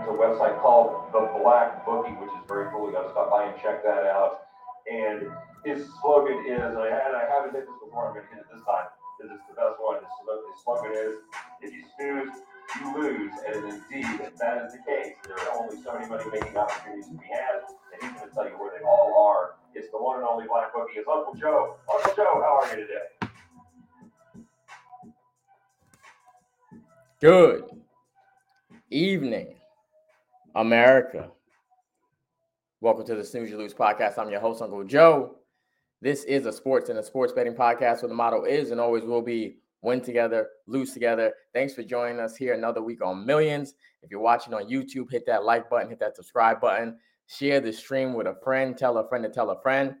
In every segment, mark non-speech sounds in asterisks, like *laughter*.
A website called The Black Bookie, which is very cool. You got to stop by and check that out. And his slogan is, and I, haven't hit this before, I'm going to hit it this time because it's the best one. His, slogan is, if you snooze, you lose. And indeed, that is the case. There are only so many money making opportunities to be had, and he's going to tell you where they all are. It's the one and only Black Bookie. It's Uncle Joe. Uncle Joe, how are you today? Good evening, America. Welcome to the Snooze You Lose podcast. I'm your host, Uncle Joe. This is a sports and a sports betting podcast where the motto is and always will be win together, lose together. Thanks for joining us here another week on Millions. If you're watching on YouTube, hit that like button, hit that subscribe button, share the stream with a friend, tell a friend to tell a friend.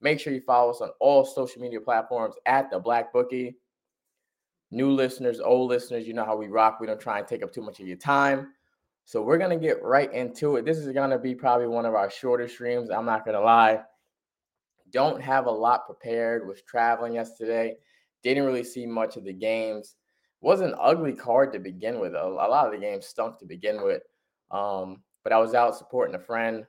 Make sure you follow us on all social media platforms at the Black Bookie new listeners, old listeners, you know how we rock. We don't try and take up too much of your time. So we're going to get right into it. This is going to be probably one of our shorter streams. I'm not going to lie. Don't have a lot prepared. Was traveling yesterday. Didn't really see much of the games. Was an ugly card to begin with. A, a lot of the games stunk to begin with. Um, but I was out supporting a friend.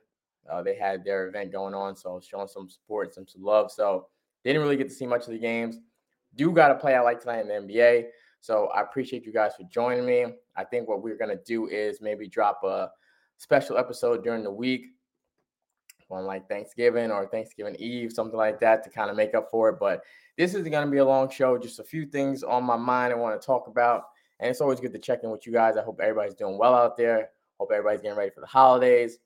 Uh, they had their event going on, so I was showing some support, some, some love. So didn't really get to see much of the games do got to play I like tonight in the NBA. So I appreciate you guys for joining me. I think what we're going to do is maybe drop a special episode during the week on like Thanksgiving or Thanksgiving Eve, something like that to kind of make up for it. But this is going to be a long show, just a few things on my mind I want to talk about. And it's always good to check in with you guys. I hope everybody's doing well out there. Hope everybody's getting ready for the holidays.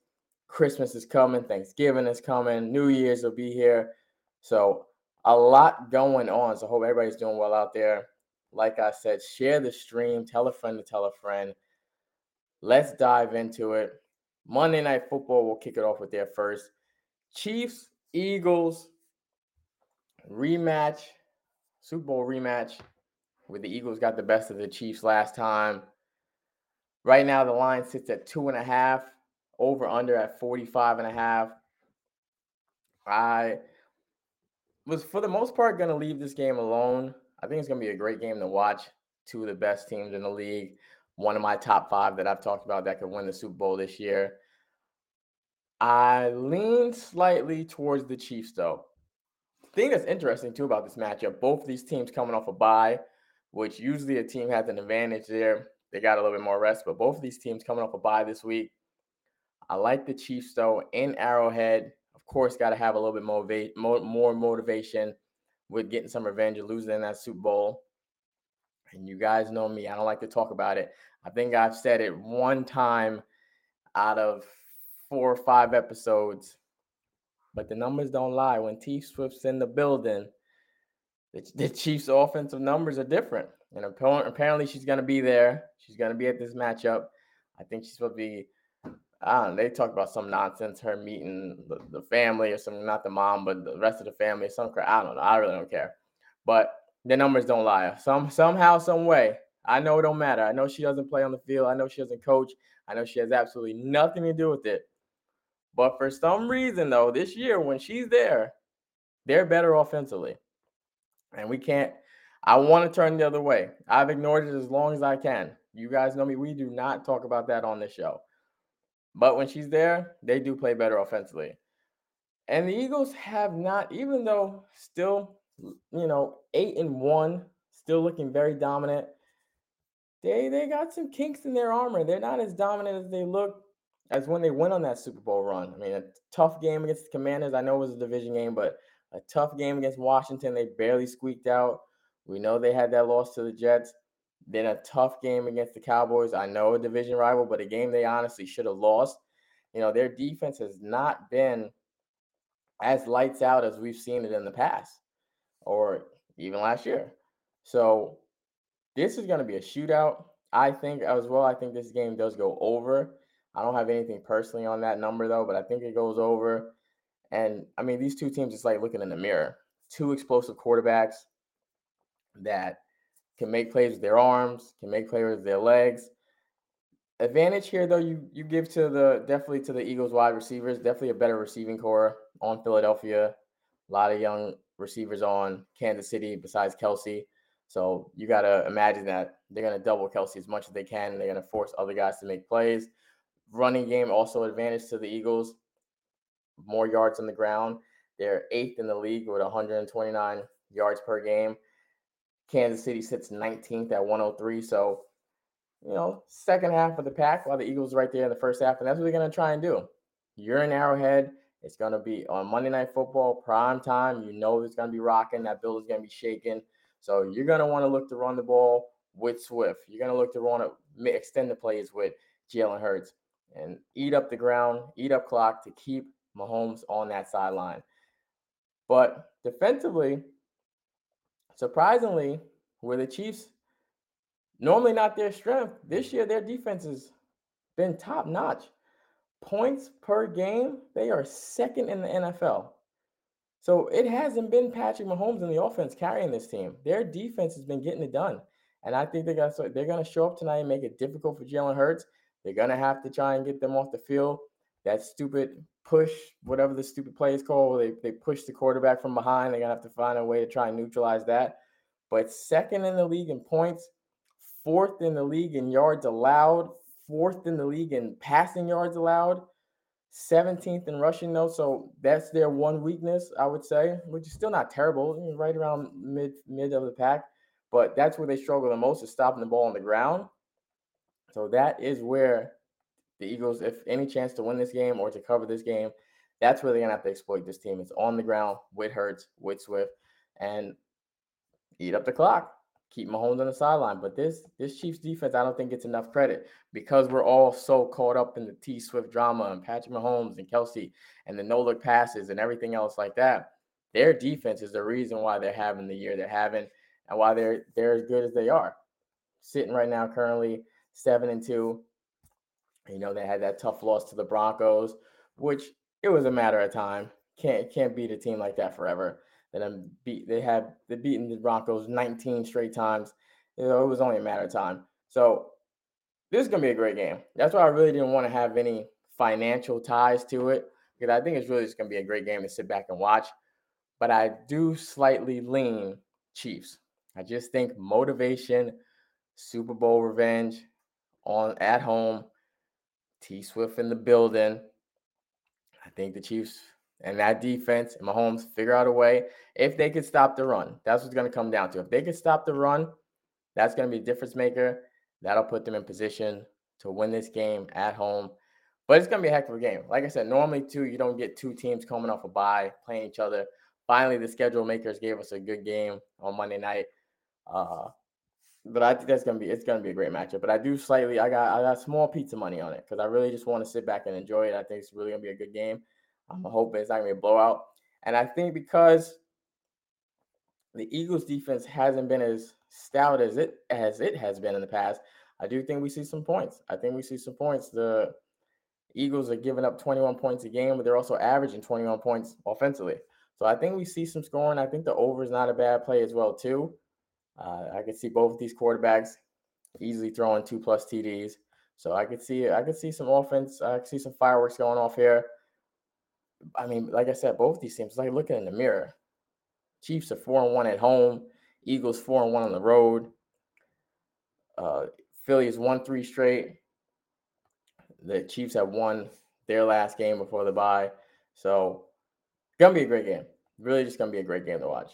Christmas is coming, Thanksgiving is coming, New Year's will be here. So a lot going on. So hope everybody's doing well out there. Like I said, share the stream, tell a friend to tell a friend. Let's dive into it. Monday Night Football, we'll kick it off with their first. Chiefs, Eagles rematch, Super Bowl rematch, where the Eagles got the best of the Chiefs last time. Right now, the line sits at two and a half, over under at 45 and a half. I was for the most part going to leave this game alone. I think it's going to be a great game to watch. Two of the best teams in the league. One of my top five that I've talked about that could win the Super Bowl this year. I lean slightly towards the Chiefs, though. The thing that's interesting too about this matchup, both these teams coming off a bye, which usually a team has an advantage there. They got a little bit more rest, but both of these teams coming off a bye this week. I like the Chiefs though in Arrowhead Of course, got to have a little bit more, more motivation with getting some revenge and losing in that Super Bowl. And you guys know me, I don't like to talk about it. I think I've said it one time out of four or five episodes, but the numbers don't lie. When T Swift's in the building, the, the Chiefs' offensive numbers are different. And apparently, she's going to be there. She's going to be at this matchup. I think she's supposed to be they talk about some nonsense, her meeting the, the, family or something, not the mom, but the rest of the family, some crap. I don't know. I really don't care. But the numbers don't lie. Some somehow, some way. I know it don't matter. I know she doesn't play on the field. I know she doesn't coach. I know she has absolutely nothing to do with it. But for some reason, though, this year when she's there, they're better offensively. And we can't, I want to turn the other way. I've ignored it as long as I can. You guys know me. We do not talk about that on this show. But when she's there, they do play better offensively. And the Eagles have not, even though still, you know, eight and one, still looking very dominant. They they got some kinks in their armor. They're not as dominant as they look as when they went on that Super Bowl run. I mean, a tough game against the Commanders. I know it was a division game, but a tough game against Washington. They barely squeaked out. We know they had that loss to the Jets. Then a tough game against the Cowboys. I know a division rival, but a game they honestly should have lost. You know, their defense has not been as lights out as we've seen it in the past or even last year. So this is going to be a shootout. I think as well. I think this game does go over. I don't have anything personally on that number though, but I think it goes over. And I mean, these two teams, it's like looking in the mirror. Two explosive quarterbacks that can make plays with their arms, can make plays with their legs. Advantage here, though, you you give to the definitely to the Eagles wide receivers, definitely a better receiving corps on Philadelphia. A lot of young receivers on Kansas City besides Kelce. So you got to imagine that they're going to double Kelce as much as they can, and they're going to force other guys to make plays. running game also advantage to the Eagles. More yards on the ground. They're eighth in the league with 129 yards per game. Kansas City sits 19th at 103. So, you know, second half of the pack while the Eagles right there in the first half. And that's what they're going to try and do. You're in Arrowhead. It's going to be on Monday Night Football, prime time. You know it's going to be rocking. That building's going to be shaking. So you're going to want to look to run the ball with Swift. You're going to look to run to extend the plays with Jalen Hurts and eat up the ground, eat up clock to keep Mahomes on that sideline. But defensively, surprisingly, where the Chiefs normally not their strength, this year their defense has been top notch. Points per game, they are second in the NFL. So it hasn't been Patrick Mahomes in the offense carrying this team. Their defense has been getting it done. And I think they got so they're gonna show up tonight and make it difficult for Jalen Hurts. They're gonna have to try and get them off the field. That stupid push, whatever the stupid play is called, they, they push the quarterback from behind. They're gonna have to find a way to try and neutralize that. But second in the league in points, fourth in the league in yards allowed, fourth in the league in passing yards allowed, 17th in rushing though. So that's their one weakness, I would say, which is still not terrible, right around mid mid of the pack. But that's where they struggle the most is stopping the ball on the ground. So that is where the Eagles, if any chance to win this game or to cover this game, that's where they're gonna have to exploit this team. It's on the ground with Hurts, with Swift, and eat up the clock. Keep Mahomes on the sideline. But this this Chiefs defense, I don't think gets enough credit because we're all so caught up in the T Swift drama and Patrick Mahomes and Kelce and the no look passes and everything else like that. Their defense is the reason why they're having the year they're having and why they're they're as good as they are. Sitting right now currently seven and two. You know, they had that tough loss to the Broncos, which it was a matter of time. Can't can't beat a team like that forever. Then beat they had they beaten the Broncos 19 straight times. You know, it was only a matter of time. So this is gonna be a great game. That's why I really didn't want to have any financial ties to it because I think it's really just gonna be a great game to sit back and watch. But I do slightly lean Chiefs. I just think motivation, Super Bowl revenge on at home, T Swift in the building. I think the Chiefs and that defense and Mahomes figure out a way if they could stop the run. That's what's going to come down to. If they could stop the run, that's going to be a difference maker. That'll put them in position to win this game at home. But it's going to be a heck of a game. Like I said, normally too, you don't get two teams coming off a bye playing each other. Finally, the schedule makers gave us a good game on Monday night. Uh, but I think that's gonna be it's gonna be a great matchup. But I do slightly I got I got small pizza money on it because I really just want to sit back and enjoy it. I think it's really gonna be a good game. I'm hoping it's not gonna be a blowout. And I think because the Eagles defense hasn't been as stout as it as it has been in the past, I do think we see some points. I think we see some points. The Eagles are giving up 21 points a game, but they're also averaging 21 points offensively. So I think we see some scoring. I think the over is not a bad play as well too. Uh, I could see both of these quarterbacks easily throwing two plus TDs. So I could see I could see some offense. I could see some fireworks going off here. I mean, like I said, both these teams like looking in the mirror. Chiefs are four and one at home. Eagles four and one on the road. Uh, Philly is one three straight. The Chiefs have won their last game before the bye. So gonna be a great game. Really, just gonna be a great game to watch.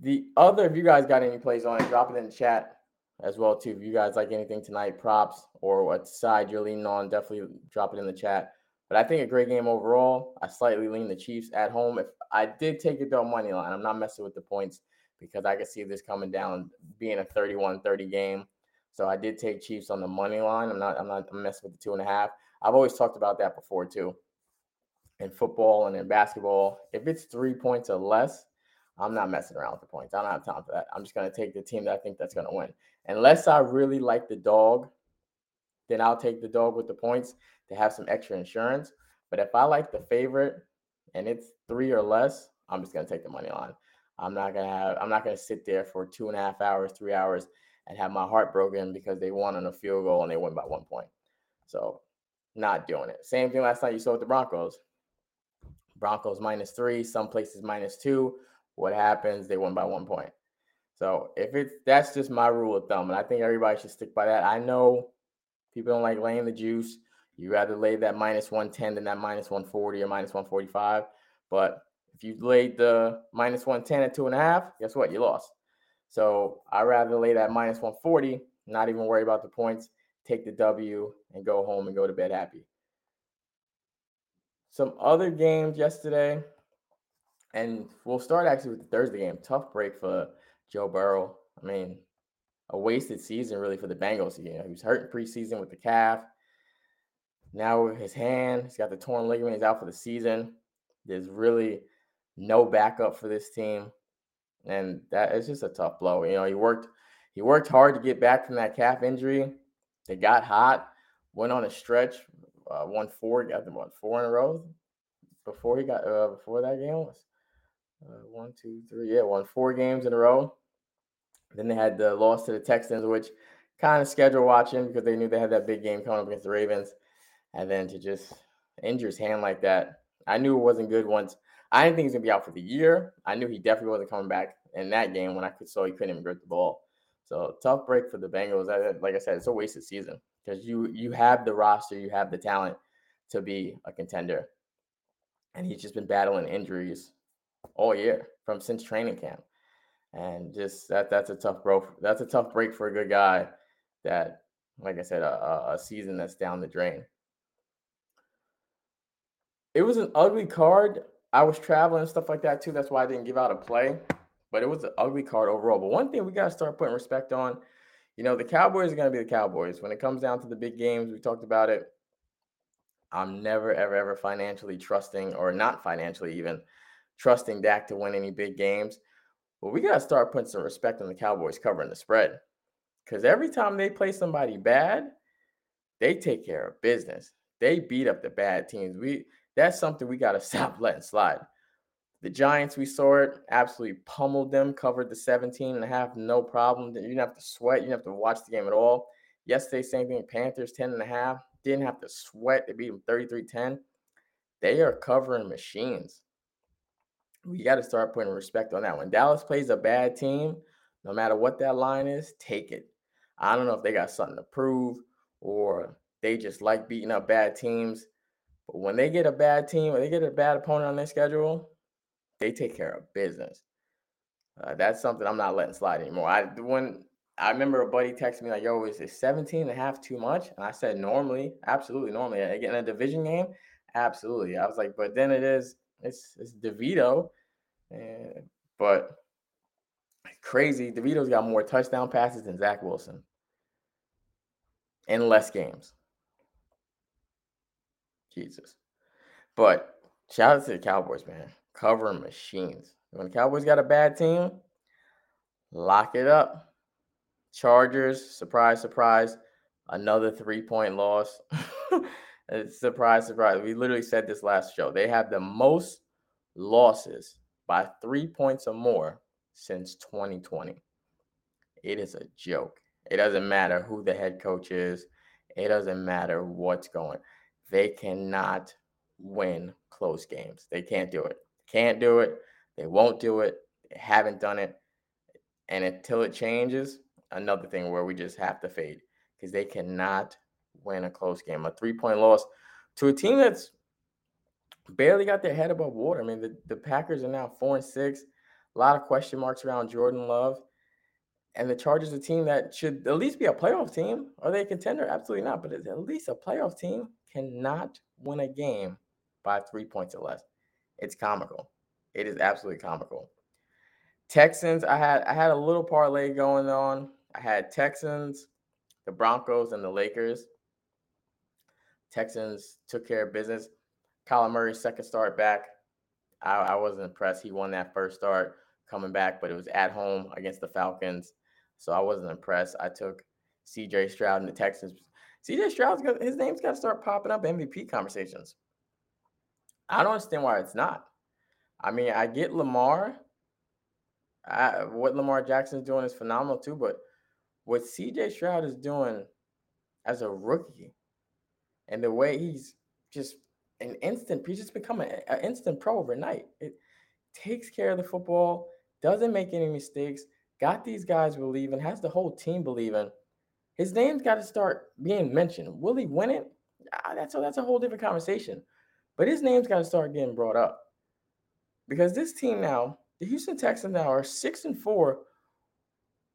The other, if you guys got any plays on it, drop it in the chat as well too. If you guys like anything tonight, props or what side you're leaning on, definitely drop it in the chat. But I think a great game overall. I slightly lean the Chiefs at home. If I did take it though money line, I'm not messing with the points because I could see this coming down being a 31-30 game. So I did take Chiefs on the money line. I'm not I'm not I'm messing with the two and a half. I've always talked about that before too. In football and in basketball, if it's three points or less, I'm not messing around with the points. I don't have time for that. I'm just going to take the team that I think that's going to win. Unless I really like the dog, then I'll take the dog with the points to have some extra insurance. But if I like the favorite and it's three or less, I'm just going to take the money line. I'm not gonna have. I'm not gonna sit there for two and a half hours, three hours, and have my heart broken because they won on a field goal and they win by one point. So, not doing it. Same thing last night you saw with the Broncos. Broncos minus three, some places minus two what happens? They won by one point. So if it's that's just my rule of thumb, and I think everybody should stick by that. I know People don't like laying the juice. You rather lay that minus 110 than that minus 140 or minus 145. But if you laid the minus 110 at two and a half, guess what? You lost. So I rather lay that minus 140, not even worry about the points, take the W and go home and go to bed happy. Some other games yesterday, and we'll start actually with the Thursday game. Tough break for Joe Burrow. I mean, a wasted season really for the Bengals. You know, he was hurt in preseason with the calf. Now with his hand, he's got the torn ligament. He's out for the season. There's really no backup for this team, and that is just a tough blow. You know, he worked he worked hard to get back from that calf injury. They got hot, went on a stretch, uh, won four, got them won four in a row before he got uh, before that game was uh, one, two, three, yeah, won four games in a row. Then they had the loss to the Texans, which kind of schedule watching because they knew they had that big game coming up against the Ravens, and then to just injure his hand like that, I knew it wasn't good. Once I didn't think he was gonna be out for the year, I knew he definitely wasn't coming back in that game when I could saw he couldn't even grip the ball. So tough break for the Bengals. I, like I said, it's a wasted season because you you have the roster, you have the talent to be a contender, and he's just been battling injuries all year from since training camp, and just that that's a tough break. That's a tough break for a good guy. That, like I said, a, a season that's down the drain. It was an ugly card. I was traveling and stuff like that too. That's why I didn't give out a play but it was an ugly card overall. But one thing we got to start putting respect on, you know, the Cowboys are going to be the Cowboys. When it comes down to the big games, we talked about it. I'm never, ever, ever financially trusting, or not financially even trusting Dak to win any big games. But we got to start putting some respect on the Cowboys covering the spread. Because every time they play somebody bad, they take care of business. They beat up the bad teams. We that's something we got to *laughs* stop letting slide. The Giants, we saw it, absolutely pummeled them, covered the 17 and a half, no problem. You didn't have to sweat. You didn't have to watch the game at all. Yesterday, same thing. Panthers, 10 and a half. Didn't have to sweat. They beat them 33 10. They are covering machines. We got to start putting respect on that. When Dallas plays a bad team, no matter what that line is, take it. I don't know if they got something to prove or they just like beating up bad teams. But when they get a bad team or they get a bad opponent on their schedule, they take care of business. Uh, that's something I'm not letting slide anymore. I when I remember a buddy texted me like, "Yo, is it 17 and a half too much?" And I said, "Normally, absolutely, normally. Again, a division game, absolutely." I was like, "But then it is, it's it's DeVito, but crazy. DeVito's got more touchdown passes than Zach Wilson in less games. Jesus, but shout out to the Cowboys, man cover machines. When the Cowboys got a bad team, lock it up. Chargers, surprise, surprise, another three point loss. *laughs* surprise, surprise. We literally said this last show. They have the most losses by three points or more since 2020. It is a joke. It doesn't matter who the head coach is, it doesn't matter what's going. They cannot win close games. They can't do it. Can't do it. They won't do it. They haven't done it. And until it changes, another thing where we just have to fade because they cannot win a close game. A three point loss to a team that's barely got their head above water. I mean, the, the Packers are now four and six. A lot of question marks around Jordan Love. And the Chargers, a team that should at least be a playoff team. Are they a contender? Absolutely not. But at least a playoff team cannot win a game by three points or less. It's comical. It is absolutely comical. Texans, I had I had a little parlay going on. I had Texans, the Broncos, and the Lakers. Texans took care of business. Kyler Murray's second start back. I, I wasn't impressed. He won that first start coming back, but it was at home against the Falcons. So I wasn't impressed. I took CJ Stroud and the Texans. CJ Stroud's got his name's got to start popping up MVP conversations. I don't understand why it's not. I mean, I get Lamar. I, what Lamar Jackson's doing is phenomenal too, but what CJ Stroud is doing as a rookie and the way he's just an instant, He just become an, an instant pro overnight. It takes care of the football, doesn't make any mistakes, got these guys believing, has the whole team believing His name's got to start being mentioned. Will he win it? Ah, that's a, that's a whole different conversation. But his name's got to start getting brought up because this team now, the Houston Texans now are six and four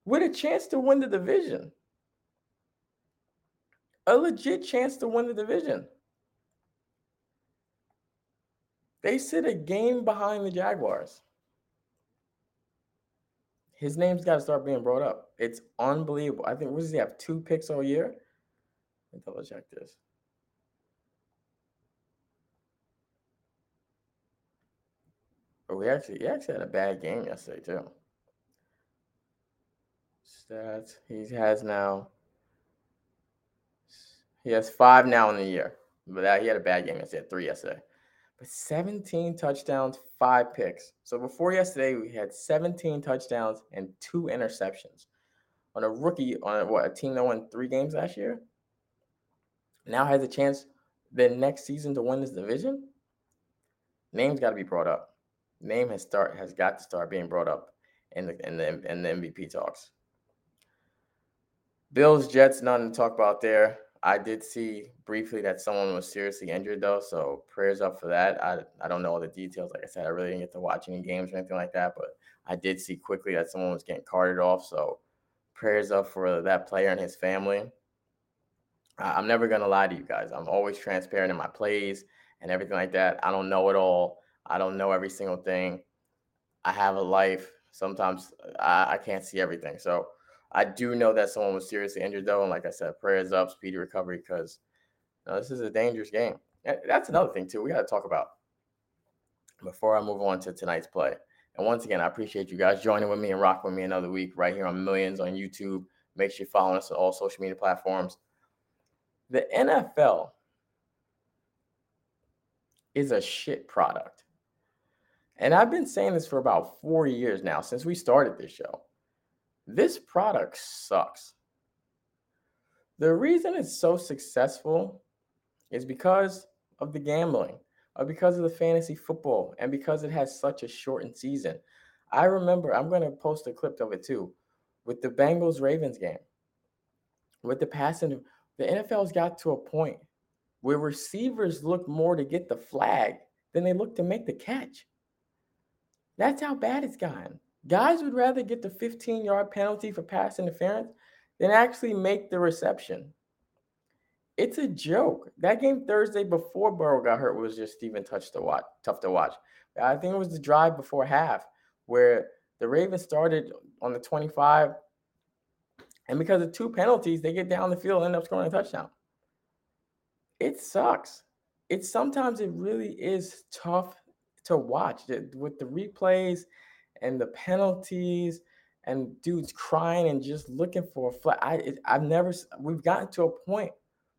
with a chance to win the division. A legit chance to win the division. They sit a game behind the Jaguars. His name's got to start being brought up. It's unbelievable. I think what does he have? Two picks all year. Let me double check this. Oh, he actually he actually had a bad game yesterday too. Stats. He has now. He has five now in the year, but he had a bad game yesterday. Three yesterday, but 17 touchdowns, five picks. So before yesterday, we had 17 touchdowns and two interceptions on a rookie on a, what a team that won three games last year. Now has a chance the next season to win this division. Name's got to be brought up. Name has start has got to start being brought up in the in the in the MVP talks. Bills Jets, nothing to talk about there. I did see briefly that someone was seriously injured though, so prayers up for that. I I don't know all the details. Like I said, I really didn't get to watch any games or anything like that, but I did see quickly that someone was getting carted off. So prayers up for that player and his family. I, I'm never gonna lie to you guys. I'm always transparent in my plays and everything like that. I don't know it all. I don't know every single thing. I have a life. Sometimes uh, I, I can't see everything. So I do know that someone was seriously injured though, and like I said, prayers up, speedy recovery because you know, this is a dangerous game. That's another thing too. We got to talk about before I move on to tonight's play. And once again, I appreciate you guys joining with me and rocking with me another week right here on Millions on YouTube. Make sure you follow us on all social media platforms. The NFL is a shit product. And I've been saying this for about four years now since we started this show. This product sucks. The reason it's so successful is because of the gambling, or because of the fantasy football, and because it has such a shortened season. I remember, I'm going to post a clip of it too, with the Bengals Ravens game. With the passing, the NFL's got to a point where receivers look more to get the flag than they look to make the catch. That's how bad it's gotten. Guys would rather get the 15 yard penalty for pass interference than actually make the reception. It's a joke. That game Thursday before Burrow got hurt was just even touch to watch, tough to watch. I think it was the drive before half where the Ravens started on the 25, and because of two penalties, they get down the field and end up scoring a touchdown. It sucks. It's sometimes it really is tough to watch with the replays and the penalties and dudes crying and just looking for a flag. I I've never we've gotten to a point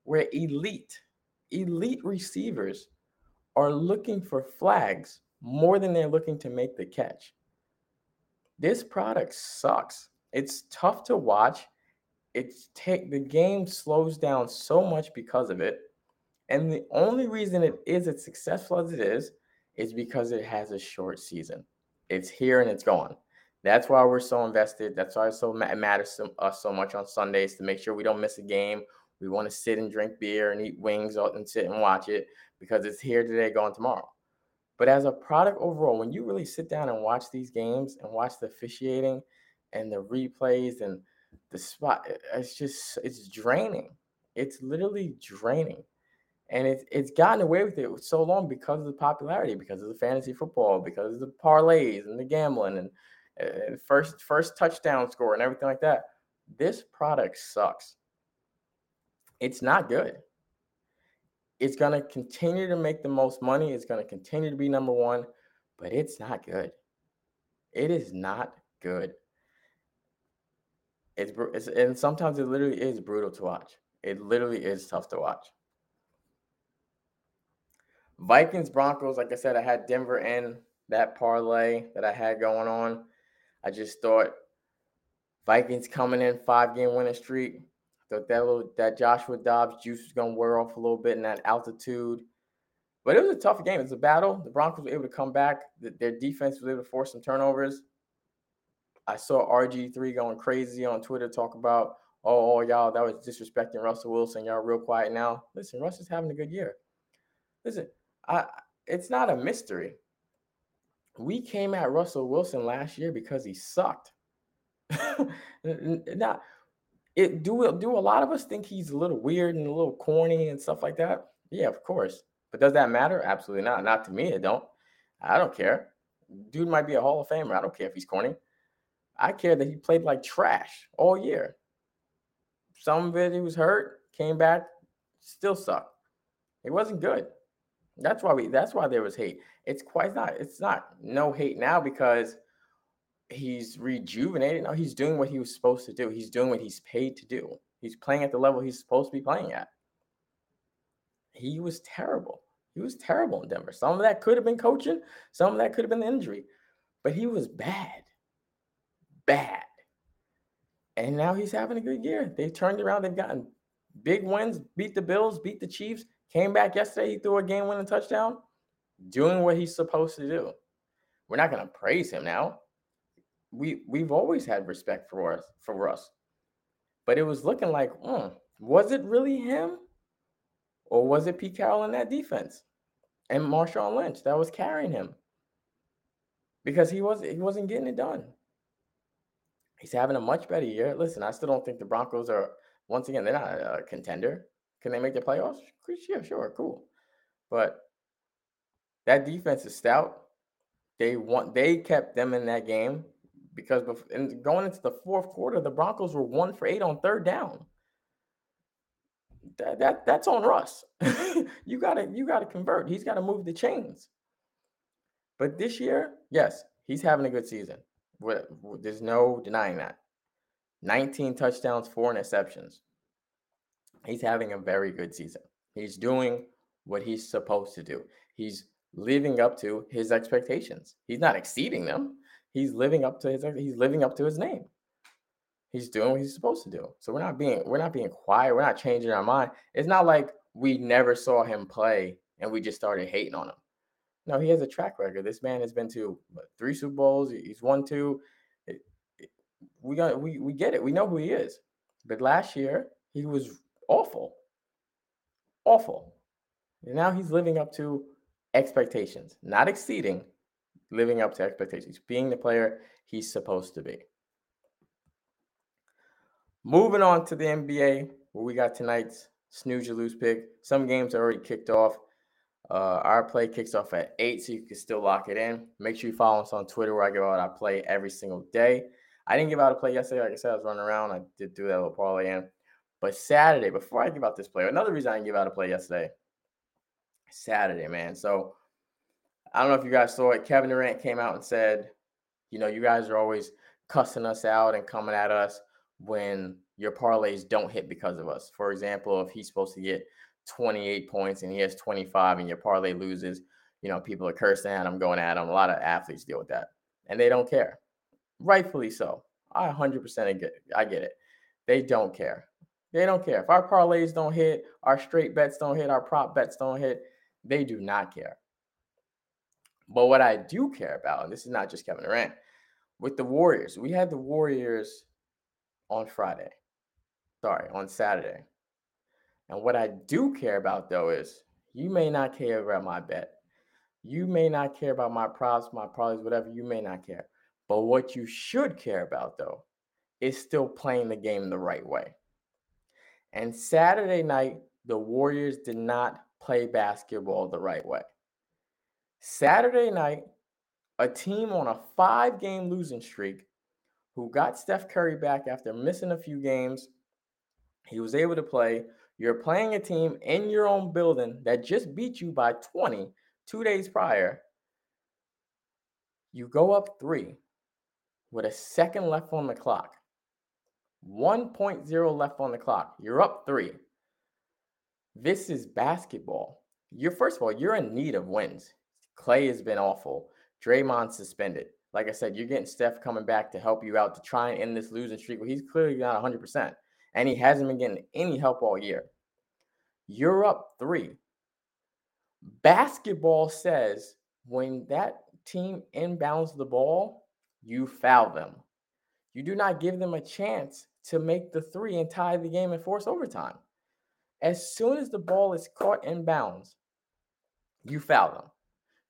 where elite elite receivers are looking for flags more than they're looking to make the catch. This product sucks. It's tough to watch. It's take the game slows down so much because of it. And the only reason it is as successful as it is is because it has a short season. It's here and it's gone. That's why we're so invested. That's why it so matters to us so much on Sundays to make sure we don't miss a game. We want to sit and drink beer and eat wings and sit and watch it because it's here today, gone tomorrow. But as a product overall, when you really sit down and watch these games and watch the officiating and the replays and the spot, it's just it's draining. It's literally draining and it's it's gotten away with it so long because of the popularity, because of the fantasy football, because of the parlays and the gambling and, and first first touchdown score and everything like that. This product sucks. It's not good. It's gonna continue to make the most money. It's gonna continue to be number one, but it's not good. It is not good. It's, it's and sometimes it literally is brutal to watch. It literally is tough to watch. Vikings Broncos, like I said, I had Denver in that parlay that I had going on. I just thought Vikings coming in five game winning streak. Thought that little, that Joshua Dobbs juice was gonna wear off a little bit in that altitude. But it was a tough game. It was a battle. The Broncos were able to come back. Their defense was able to force some turnovers. I saw RG3 going crazy on Twitter talk about oh, oh, y'all, that was disrespecting Russell Wilson. Y'all real quiet now. Listen, Russ is having a good year. Listen, I, it's not a mystery. We came at Russell Wilson last year because he sucked. *laughs* not it do do a lot of us think he's a little weird and a little corny and stuff like that? Yeah, of course. But does that matter? Absolutely not. Not to me, it don't. I don't care. Dude might be a Hall of Famer. I don't care if he's corny. I care that he played like trash all year. Some of it he was hurt, came back, still sucked. It wasn't good. That's why we that's why there was hate. It's quite not it's not no hate now because he's rejuvenated. No, he's doing what he was supposed to do. He's doing what he's paid to do. He's playing at the level he's supposed to be playing at. He was terrible. He was terrible in Denver. Some of that could have been coaching, some of that could have been the injury, but he was bad. Bad. And now he's having a good year. They've turned around. They've gotten big wins, beat the Bills, beat the Chiefs, came back yesterday. He threw a game winning touchdown, doing what he's supposed to do. We're not to praise him now we we've always had respect for us for Russ, but it was looking like, mm, was it really him, or was it Pete Carroll in that defense and Marshawn Lynch that was carrying him? Because he was he wasn't getting it done. He's having a much better year. Listen, I still don't think the Broncos are once again they're not a contender. Can they make the playoffs? Yeah, sure, cool. But that defense is stout. They want they kept them in that game because in going into the fourth quarter, the Broncos were one for eight on third down. That, that that's on Russ. *laughs* you gotta you gotta convert. He's got to move the chains. But this year, yes, he's having a good season. There's no denying that. 19 touchdowns, four interceptions. He's having a very good season. He's doing what he's supposed to do. He's living up to his expectations. He's not exceeding them he's living up to his he's living up to his name. He's doing what he's supposed to do. So we're not being we're not being quiet. We're not changing our mind. It's not like we never saw him play and we just started hating on him. No, he has a track record. This man has been to three Super Bowls. He's won two. We got we we get it. We know who he is. But last year he was awful, awful. And now he's living up to expectations, not exceeding, living up to expectations, being the player he's supposed to be. Moving on to the NBA, where we got tonight's snooze or lose pick. Some games are already kicked off. Uh, our play kicks off at 8, so you can still lock it in. Make sure you follow us on Twitter where I give out our play every single day. I didn't give out a play yesterday. Like I said, I was running around. I did do that little parlay in. But Saturday, before I give out this play, another reason I didn't give out a play yesterday, Saturday, man. So I don't know if you guys saw it. Kevin Durant came out and said, you know, you guys are always cussing us out and coming at us when your parlays don't hit because of us. For example, if he's supposed to get 28 points and he has 25 and your parlay loses, you know, people are cursing at him, going at him. A lot of athletes deal with that and they don't care. Rightfully so. I 100% get I get it. They don't care. They don't care. If our parlays don't hit, our straight bets don't hit, our prop bets don't hit, they do not care. But what I do care about, and this is not just Kevin Durant, with the Warriors, we had the Warriors on Friday. Sorry, on Saturday. And what I do care about though is you may not care about my bet. You may not care about my props, my probably whatever. You may not care. But what you should care about though is still playing the game the right way. And Saturday night, the Warriors did not play basketball the right way. Saturday night, a team on a five game losing streak who got Steph Curry back after missing a few games. He was able to play. You're playing a team in your own building that just beat you by 20 two days prior. You go up three with a second left on the clock, 1.0 left on the clock. You're up three. This is basketball. You're, first of all, you're in need of wins. Klay has been awful. Draymond suspended. Like I said, you're getting Steph coming back to help you out to try and end this losing streak. Well, he's clearly not 100%, and he hasn't been getting any help all year. You're up three. Basketball says when that team inbounds the ball, you foul them. You do not give them a chance to make the three and tie the game and force overtime. As soon as the ball is caught in bounds, you foul them.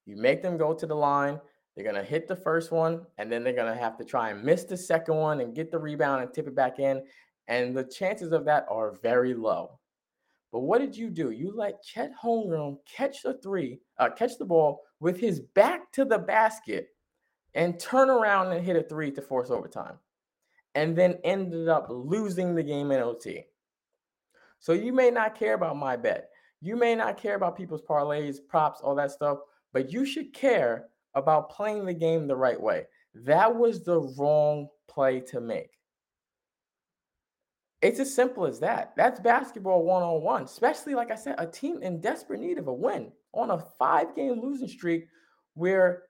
You make them go to the line. They're going to hit the first one, and then they're going to have to try and miss the second one and get the rebound and tip it back in. And the chances of that are very low. But what did you do? You let Chet Holmgren catch the three, uh, catch the ball with his back to the basket and turn around and hit a three to force overtime. And then ended up losing the game in OT. So you may not care about my bet. You may not care about people's parlays, props, all that stuff, but you should care about playing the game the right way. That was the wrong play to make. It's as simple as that. That's basketball one on one, especially, like I said, a team in desperate need of a win on a five game losing streak where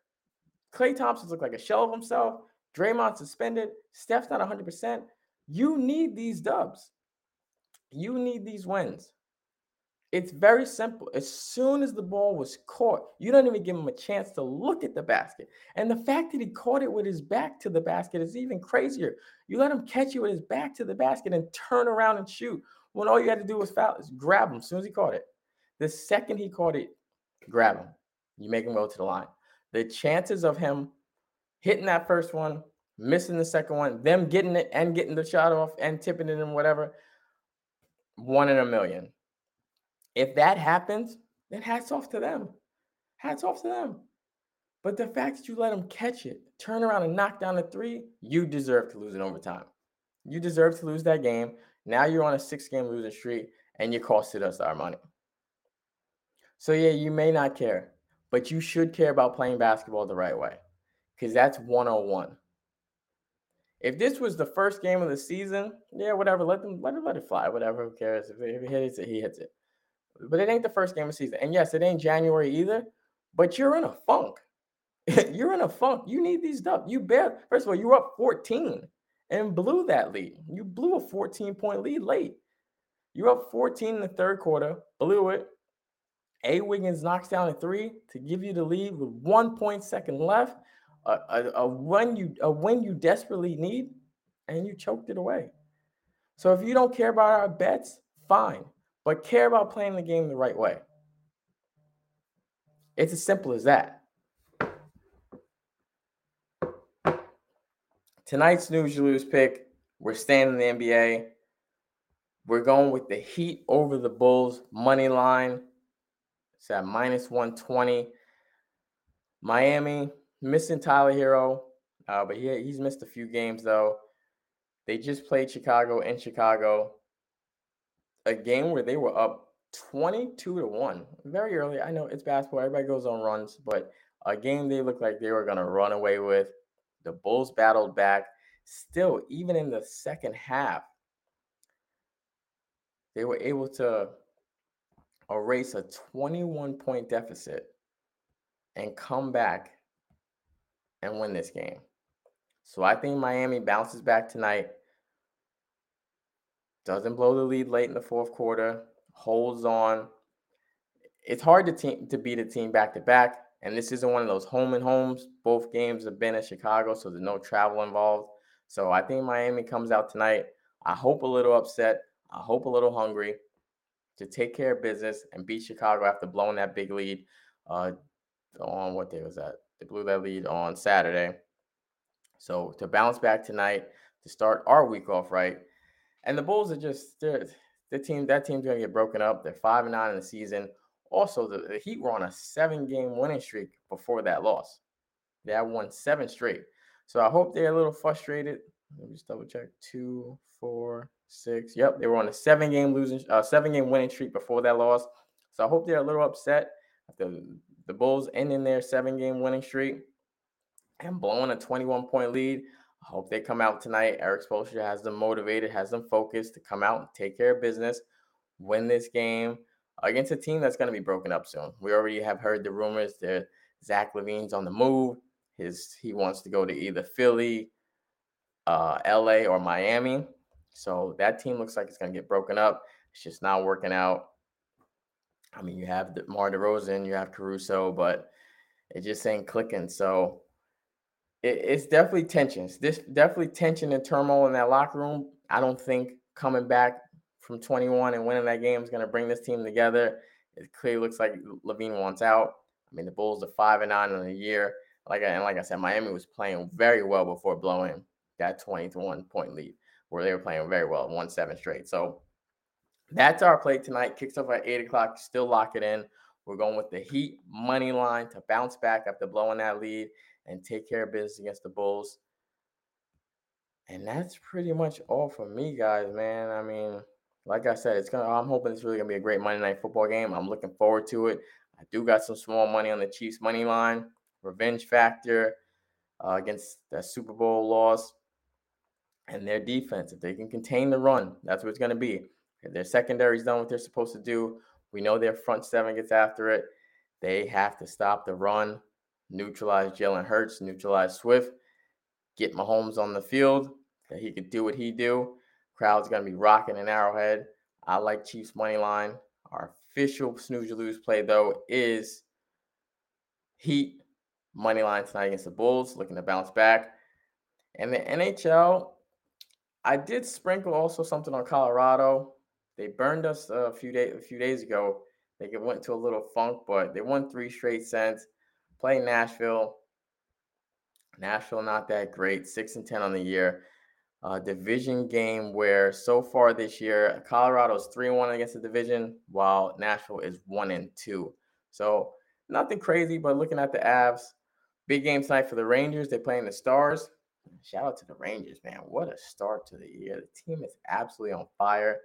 Klay Thompson's look like a shell of himself, Draymond suspended, Steph's not 100%. You need these dubs. You need these wins. It's very simple. As soon as the ball was caught, you don't even give him a chance to look at the basket. And the fact that he caught it with his back to the basket is even crazier. You let him catch you with his back to the basket and turn around and shoot when all you had to do was foul, is grab him as soon as he caught it. The second he caught it, grab him. You make him go to the line. The chances of him hitting that first one, missing the second one, them getting it and getting the shot off and tipping it and whatever, one in a million. If that happens, then hats off to them. Hats off to them. But the fact that you let them catch it, turn around and knock down the three, you deserve to lose in overtime. You deserve to lose that game. Now you're on a six game losing streak and you costed us our money. So, yeah, you may not care, but you should care about playing basketball the right way because that's 101. If this was the first game of the season, yeah, whatever, let them let it let it fly, whatever, who cares? If, he hits it, he hits it but it ain't the first game of season. And yes, it ain't January either, but you're in a funk. *laughs* you're in a funk. You need these dubs. You bet. First of all, you were up 14 and blew that lead. You blew a 14 point lead late. You're up 14 in the third quarter, blew it. A. Wiggins knocks down a three to give you the lead with one point second left. A, a, you a win you desperately need, and you choked it away. So if you don't care about our bets, fine but care about playing the game the right way. It's as simple as that. Tonight's news You Lose pick, we're staying in the NBA. We're going with the Heat over the Bulls money line. It's at minus 120. Miami missing Tyler Herro, uh, but he, he's missed a few games though. They just played Chicago in Chicago a game where they were up 22 to 1 very early. I know it's basketball, everybody goes on runs, but a game they looked like they were going to run away with. The Bulls battled back. Still, even in the second half, they were able to erase a 21 point deficit and come back and win this game. So I think Miami bounces back tonight doesn't blow the lead late in the fourth quarter, holds on. It's hard to team to beat a team back to back, and this isn't one of those home and homes. Both games have been in Chicago, so there's no travel involved. So I think Miami comes out tonight. I hope a little upset. I hope a little hungry to take care of business and beat Chicago after blowing that big lead. Uh, on what day was that? They blew that lead on Saturday. So to bounce back tonight, to start our week off right, and the Bulls are just they're the team that team's gonna get broken up. They're five and nine in the season. Also, the, the Heat were on a seven game winning streak before that loss. They have won seven straight. So I hope they're a little frustrated. Let me just double check. Two, four, six. Yep, they were on a seven game losing, uh, seven game winning streak before that loss. So I hope they're a little upset the the Bulls ending their seven game winning streak and blowing a 21 point lead. I hope they come out tonight. Erik Spoelstra has them motivated, has them focused to come out and take care of business, win this game against a team that's going to be broken up soon. We already have heard the rumors that Zach LaVine's on the move. His he wants to go to either Philly, uh, LA, or Miami. So that team looks like it's going to get broken up. It's just not working out. I mean, you have Mar DeRozan, you have Caruso, but it just ain't clicking. So it, it's definitely tensions. This definitely tension and turmoil in that locker room. I don't think coming back from 21 and winning that game is going to bring this team together. It clearly looks like LaVine wants out. I mean, the Bulls are five and nine in the year. Like I, and like I said, Miami was playing very well before blowing that 21 point lead, where they were playing very well, one seven straight. So that's our play tonight. Kicks off at eight o'clock. Still lock it in. We're going with the Heat money line to bounce back after blowing that lead and take care of business against the Bulls. And that's pretty much all for me, guys, man. I mean, like I said, it's gonna I'm hoping it's really gonna be a great Monday night football game. I'm looking forward to it. I do got some small money on the Chiefs money line, revenge factor uh, against that Super Bowl loss. And their defense, if they can contain the run, that's what it's gonna be. Their secondary's done what they're supposed to do, we know their front seven gets after it. They have to stop the run, neutralize Jalen Hurts, neutralize Swift, get Mahomes on the field. That he could do what he do. Crowd's gonna be rocking an arrowhead. I like Chiefs money line. Our official snooze lose play though is Heat money line tonight against the Bulls, looking to bounce back. And the NHL, I did sprinkle also something on Colorado. They burned us a few days a few days ago. They went to a little funk, but they won three straight sets. Playing Nashville. Nashville not that great, six and ten on the year. Uh, division game where so far this year Colorado's three one against the division, while Nashville is one and two. So nothing crazy, but looking at the Avs, big game tonight for the Rangers. They're playing the Stars. Shout out to the Rangers, man! What a start to the year. The team is absolutely on fire.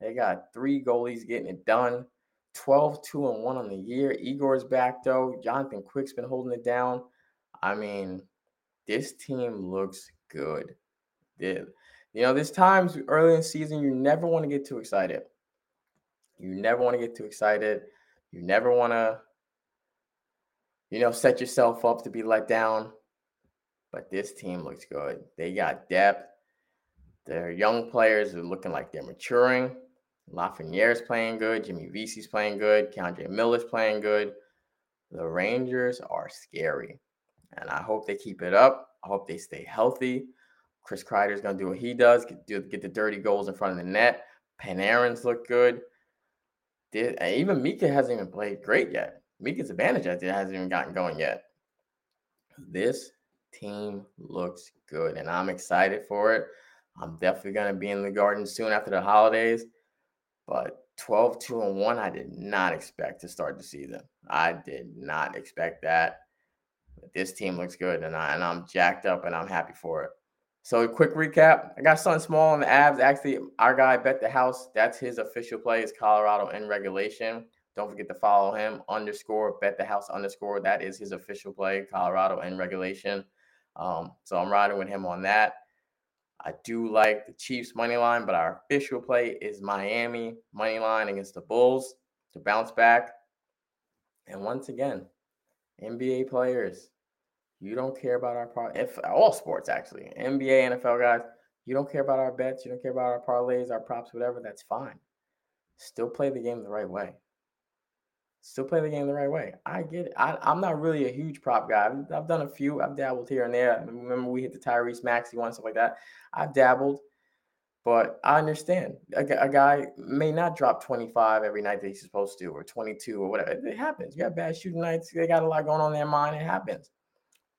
They got three goalies getting it done. 12, 2, and 1 on the year. Igor's back though. Jonathan Quick's been holding it down. I mean, this team looks good. Did you know, there's times early in the season you never want to get too excited. You never want to get too excited. You never want to, you know, set yourself up to be let down. But this team looks good. They got depth. Their young players are looking like they're maturing. Lafreniere's playing good. Jimmy Vesey's playing good. K'Andre Miller's playing good. The Rangers are scary. And I hope they keep it up. I hope they stay healthy. Chris Kreider's going to do what he does, get, do, get the dirty goals in front of the net. Panarin's look good. Did, even Mika hasn't even played great yet. Mika Zibanejad hasn't even gotten going yet. This team looks good, and I'm excited for it. I'm definitely going to be in the garden soon after the holidays. But 12, 2, and 1, I did not expect to start the season. I did not expect that. But this team looks good, and, I, and I'm jacked up, and I'm happy for it. So, a quick recap I got something small on the Avs. Actually, our guy bet the house. That's his official play, is Colorado in regulation. Don't forget to follow him underscore bet the house underscore. That is his official play, Colorado in regulation. Um, so I'm riding with him on that. I do like the Chiefs money line, but our official play is Miami money line against the Bulls to bounce back. And once again, NBA players, you don't care about our par if all sports actually, NBA, NFL guys, you don't care about our bets, you don't care about our parlays, our props, whatever, that's fine. Still play the game the right way still play the game the right way. I get it. I, am not really a huge prop guy. I've, I've, done a few. I've dabbled here and there. I remember we hit the Tyrese Maxey one, stuff like that. I've dabbled, but I understand. A, a, guy may not drop 25 every night that he's supposed to, or 22, or whatever. It happens. You have bad shooting nights. They got a lot going on in their mind. It happens.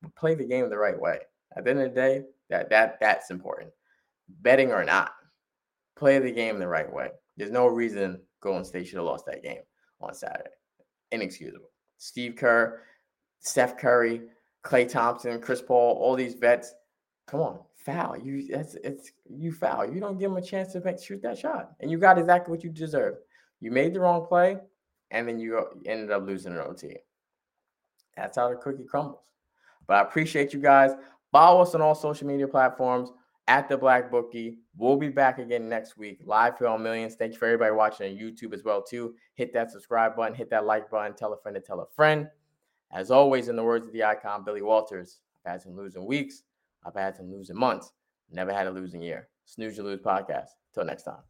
But play the game the right way. At the end of the day, that that that's important. Betting or not, play the game the right way. There's no reason Golden State should have lost that game on Saturday inexcusable. Steve Kerr, Steph Curry, Klay Thompson, Chris Paul, all these vets. Come on, foul. You that's it's you foul. You don't give them a chance to make, shoot that shot, and you got exactly what you deserve. You made the wrong play, and then you ended up losing an OT. That's how the cookie crumbles. But I appreciate you guys. Follow us on all social media platforms at the Black Bookie. We'll be back again next week, live for all millions. Thank you for everybody watching on YouTube as well too. Hit that subscribe button, hit that like button, tell a friend to tell a friend. As always, in the words of the icon Billy Walters, I've had some losing weeks, I've had some losing months, never had a losing year. Snooze You Lose podcast. Till next time.